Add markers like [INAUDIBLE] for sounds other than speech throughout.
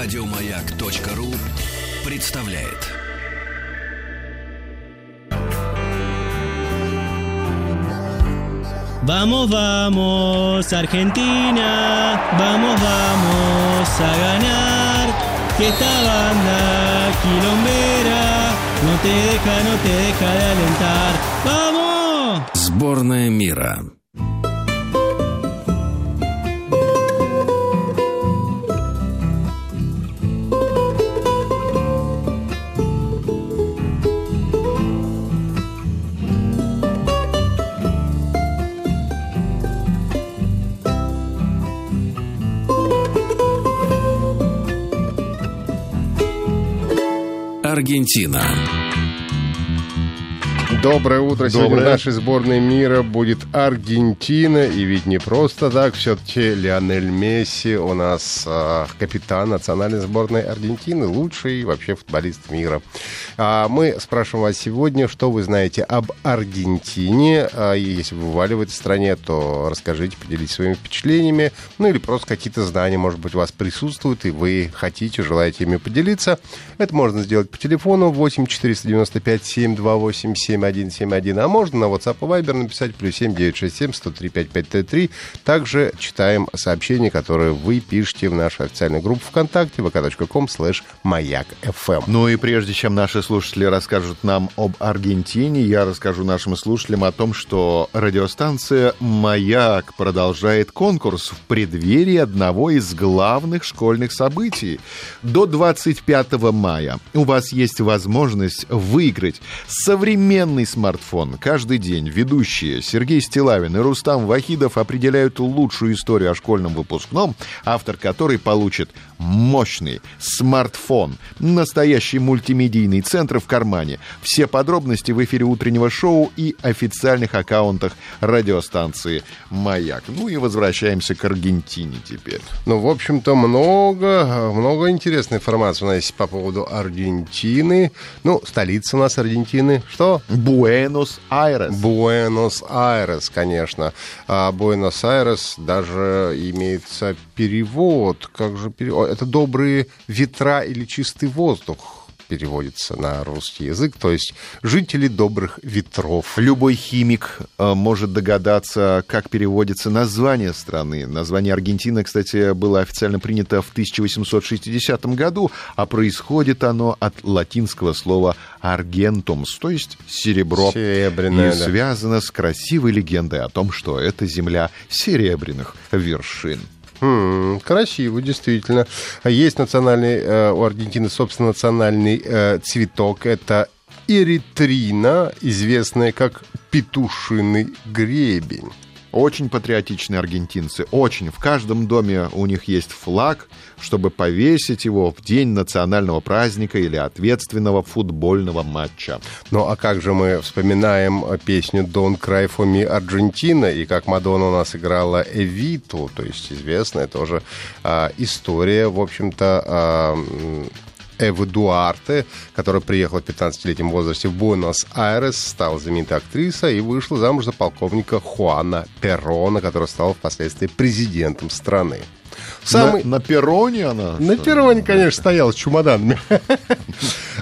Радиомаяк.ру представляет. Vamos, vamos, Argentina, vamos, vamos a ganar. Que esta banda quilombera no te deja, no te deja de alentar. ¡Vamos! Сборная мира. Аргентина. Доброе утро. Сегодня Доброе. в нашей сборной мира будет Аргентина. И ведь не просто так. Все-таки Лионель Месси у нас а, капитан национальной сборной Аргентины. Лучший вообще футболист мира. А мы спрашиваем вас сегодня, что вы знаете об Аргентине. А, если вы бывали в этой стране, то расскажите, поделитесь своими впечатлениями. Ну или просто какие-то знания, может быть, у вас присутствуют, и вы хотите, желаете ими поделиться. Это можно сделать по телефону 8 495 728 7171, а можно на WhatsApp и Viber написать плюс 7 967 103 5533. Также читаем сообщения, которые вы пишете в нашу официальную группу ВКонтакте vk.com slash маяк FM. Ну и прежде чем наши слушатели расскажут нам об Аргентине, я расскажу нашим слушателям о том, что радиостанция «Маяк» продолжает конкурс в преддверии одного из главных школьных событий. До 25 мая у вас есть возможность выиграть современный смартфон. Каждый день ведущие Сергей Стилавин и Рустам Вахидов определяют лучшую историю о школьном выпускном, автор которой получит мощный смартфон, настоящий мультимедийный центр в кармане. Все подробности в эфире утреннего шоу и официальных аккаунтах радиостанции «Маяк». Ну и возвращаемся к Аргентине теперь. Ну, в общем-то, много, много интересной информации у нас есть по поводу Аргентины. Ну, столица у нас Аргентины. Что? Буэнос-Айрес. Буэнос-Айрес, конечно. А Буэнос-Айрес даже имеется перевод. Как же перевод? Это добрые ветра или чистый воздух переводится на русский язык, то есть жители добрых ветров. Любой химик э, может догадаться, как переводится название страны. Название Аргентины, кстати, было официально принято в 1860 году, а происходит оно от латинского слова «аргентумс», то есть серебро. Серебряное, И да. связано с красивой легендой о том, что это земля серебряных вершин. Хм, красиво, действительно. Есть национальный, э, у Аргентины, собственно, национальный э, цветок. Это эритрина, известная как петушиный гребень. Очень патриотичные аргентинцы, очень. В каждом доме у них есть флаг, чтобы повесить его в день национального праздника или ответственного футбольного матча. Ну а как же мы вспоминаем песню «Don't cry for me, Аргентина» и как Мадонна у нас играла Эвиту, то есть известная тоже а, история, в общем-то, а, Эвы Дуарте, которая приехала в 15-летнем возрасте в Буэнос-Айрес, стала знаменитой актрисой и вышла замуж за полковника Хуана Перрона, который стал впоследствии президентом страны. Самый... На, на перроне она? На что перроне, конечно, стоял с чемоданами.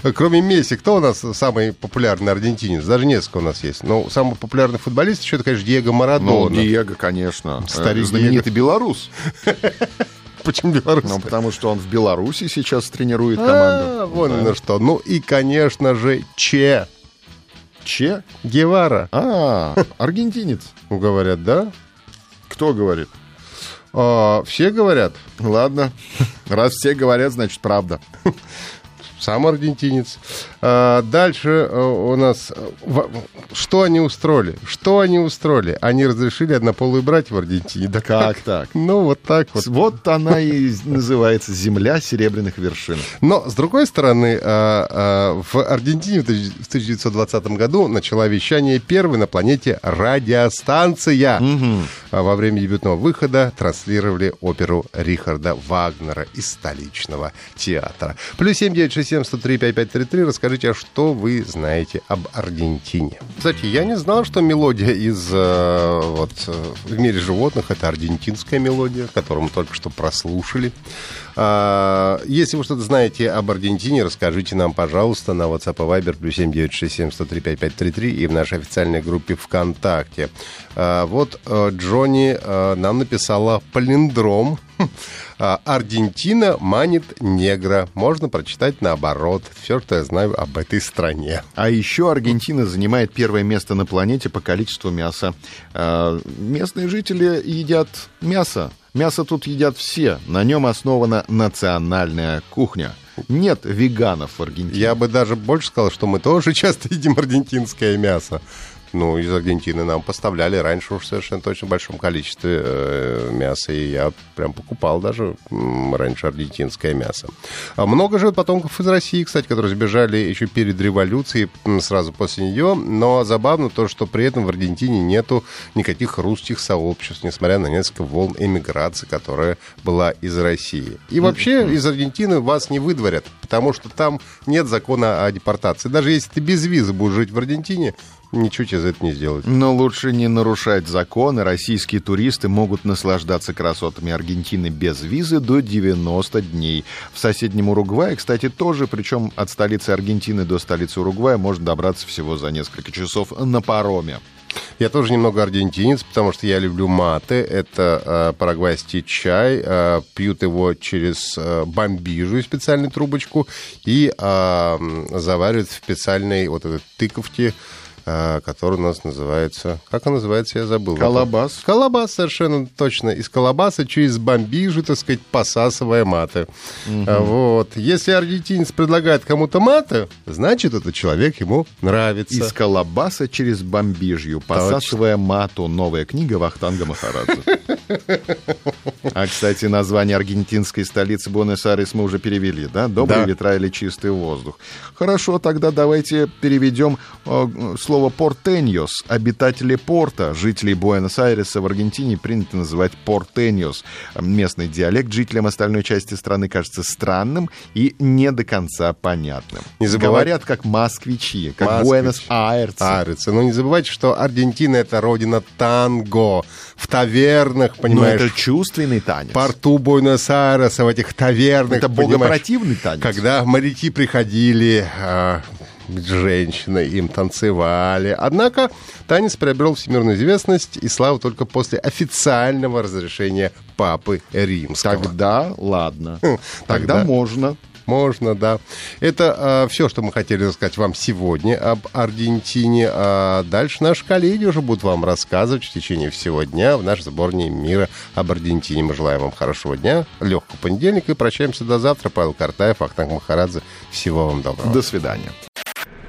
[LAUGHS] Кроме Месси, кто у нас самый популярный аргентинец? Даже несколько у нас есть. Но самый популярный футболист еще, это, конечно, Диего Ну, Марадона. Диего, конечно. Старик Знаменитый белорус. [LAUGHS] Почему белорус? Ну, потому что он в Беларуси сейчас тренирует А, команду. вон Да. оно что. Ну и, конечно же, Че Че? Гевара. А, [LAUGHS] аргентинец. Говорят, да? Кто говорит? А, все говорят. Ладно. [LAUGHS] Раз все говорят, значит, правда. [LAUGHS] Сам аргентинец. А, дальше э, у нас... э, Что они устроили? Что они устроили? Они разрешили однополые брать в Аргентине. Да Как так? Ну, вот так вот. Вот она и называется «Земля серебряных вершин». Но, с другой стороны, а, а, в Аргентине в 1920 году начала вещание первой на планете радиостанция. А Во время дебютного выхода транслировали оперу Рихарда Вагнера из столичного театра. Плюс 7967 967-103-5533. Расскажите, а что вы знаете об Аргентине? Кстати, я не знал, что мелодия из э, вот, э, в мире животных это аргентинская мелодия, которую мы только что прослушали. А, если вы что-то знаете об Аргентине, расскажите нам, пожалуйста, на WhatsApp и Viber плюс 7967 103 5533 и в нашей официальной группе ВКонтакте. А, вот э, Джонни нам написала палиндром. [LAUGHS] А, Аргентина манит негра. Можно прочитать наоборот. Все, что я знаю об этой стране. А еще Аргентина занимает первое место на планете по количеству мяса. Местные жители едят мясо. Мясо тут едят все. На нем основана национальная кухня. Нет веганов в Аргентине. Я бы даже больше сказал, что мы тоже [LAUGHS] часто едим аргентинское мясо ну, из Аргентины нам поставляли раньше уж совершенно точно в большом количестве э, мяса, и я прям покупал даже м, раньше аргентинское мясо. А много же потомков из России, кстати, которые сбежали еще перед революцией, сразу после нее, но забавно то, что при этом в Аргентине нету никаких русских сообществ, несмотря на несколько волн эмиграции, которая была из России. И вообще из Аргентины вас не выдворят, потому что там нет закона о депортации. Даже если ты без визы будешь жить в Аргентине, ничего тебе за это не сделать. Но лучше не нарушать законы. Российские туристы могут наслаждаться красотами Аргентины без визы до 90 дней. В соседнем Уругвае, кстати, тоже, причем от столицы Аргентины до столицы Уругвая можно добраться всего за несколько часов на пароме. Я тоже немного аргентинец, потому что я люблю маты. Это э, парагвайский чай. Э, пьют его через э, бомбижу, специальную трубочку, и э, заваривают в специальной вот этой тыковке который у нас называется... Как он называется, я забыл. Колобас. Колобас, совершенно точно. Из колобаса через бомбижу, так сказать, посасывая маты. Угу. Вот. Если аргентинец предлагает кому-то маты, значит, этот человек ему нравится. Из колобаса через бомбижью, посасывая точно. мату. Новая книга Вахтанга Махараджа. А, кстати, название аргентинской столицы Буэнос-Айрес мы уже перевели, да? Добрые ветра или чистый воздух. Хорошо, тогда давайте переведем э, слово «портеньос». Обитатели порта, жителей Буэнос-Айреса в Аргентине принято называть «портеньос». Местный диалект жителям остальной части страны кажется странным и не до конца понятным. Не забывать... Говорят как москвичи, как Буэнос-Айрцы. Айрцы. Но не забывайте, что Аргентина — это родина танго. В тавернах, понимаешь? Но это чувственный танец. порту Буэнос-Айреса, в этих тавернах, Это богопротивный танец. Когда моряки приходили а, женщины им танцевали. Однако танец приобрел всемирную известность и славу только после официального разрешения Папы Римского. Тогда ладно. Хм, тогда, Тогда можно. Можно, да. Это э, все, что мы хотели рассказать вам сегодня об Аргентине. А дальше наши коллеги уже будут вам рассказывать в течение всего дня в нашей сборной мира об Аргентине. Мы желаем вам хорошего дня, легкого понедельника и прощаемся до завтра. Павел Картаев, Ахтанг Махарадзе. Всего вам доброго. До свидания.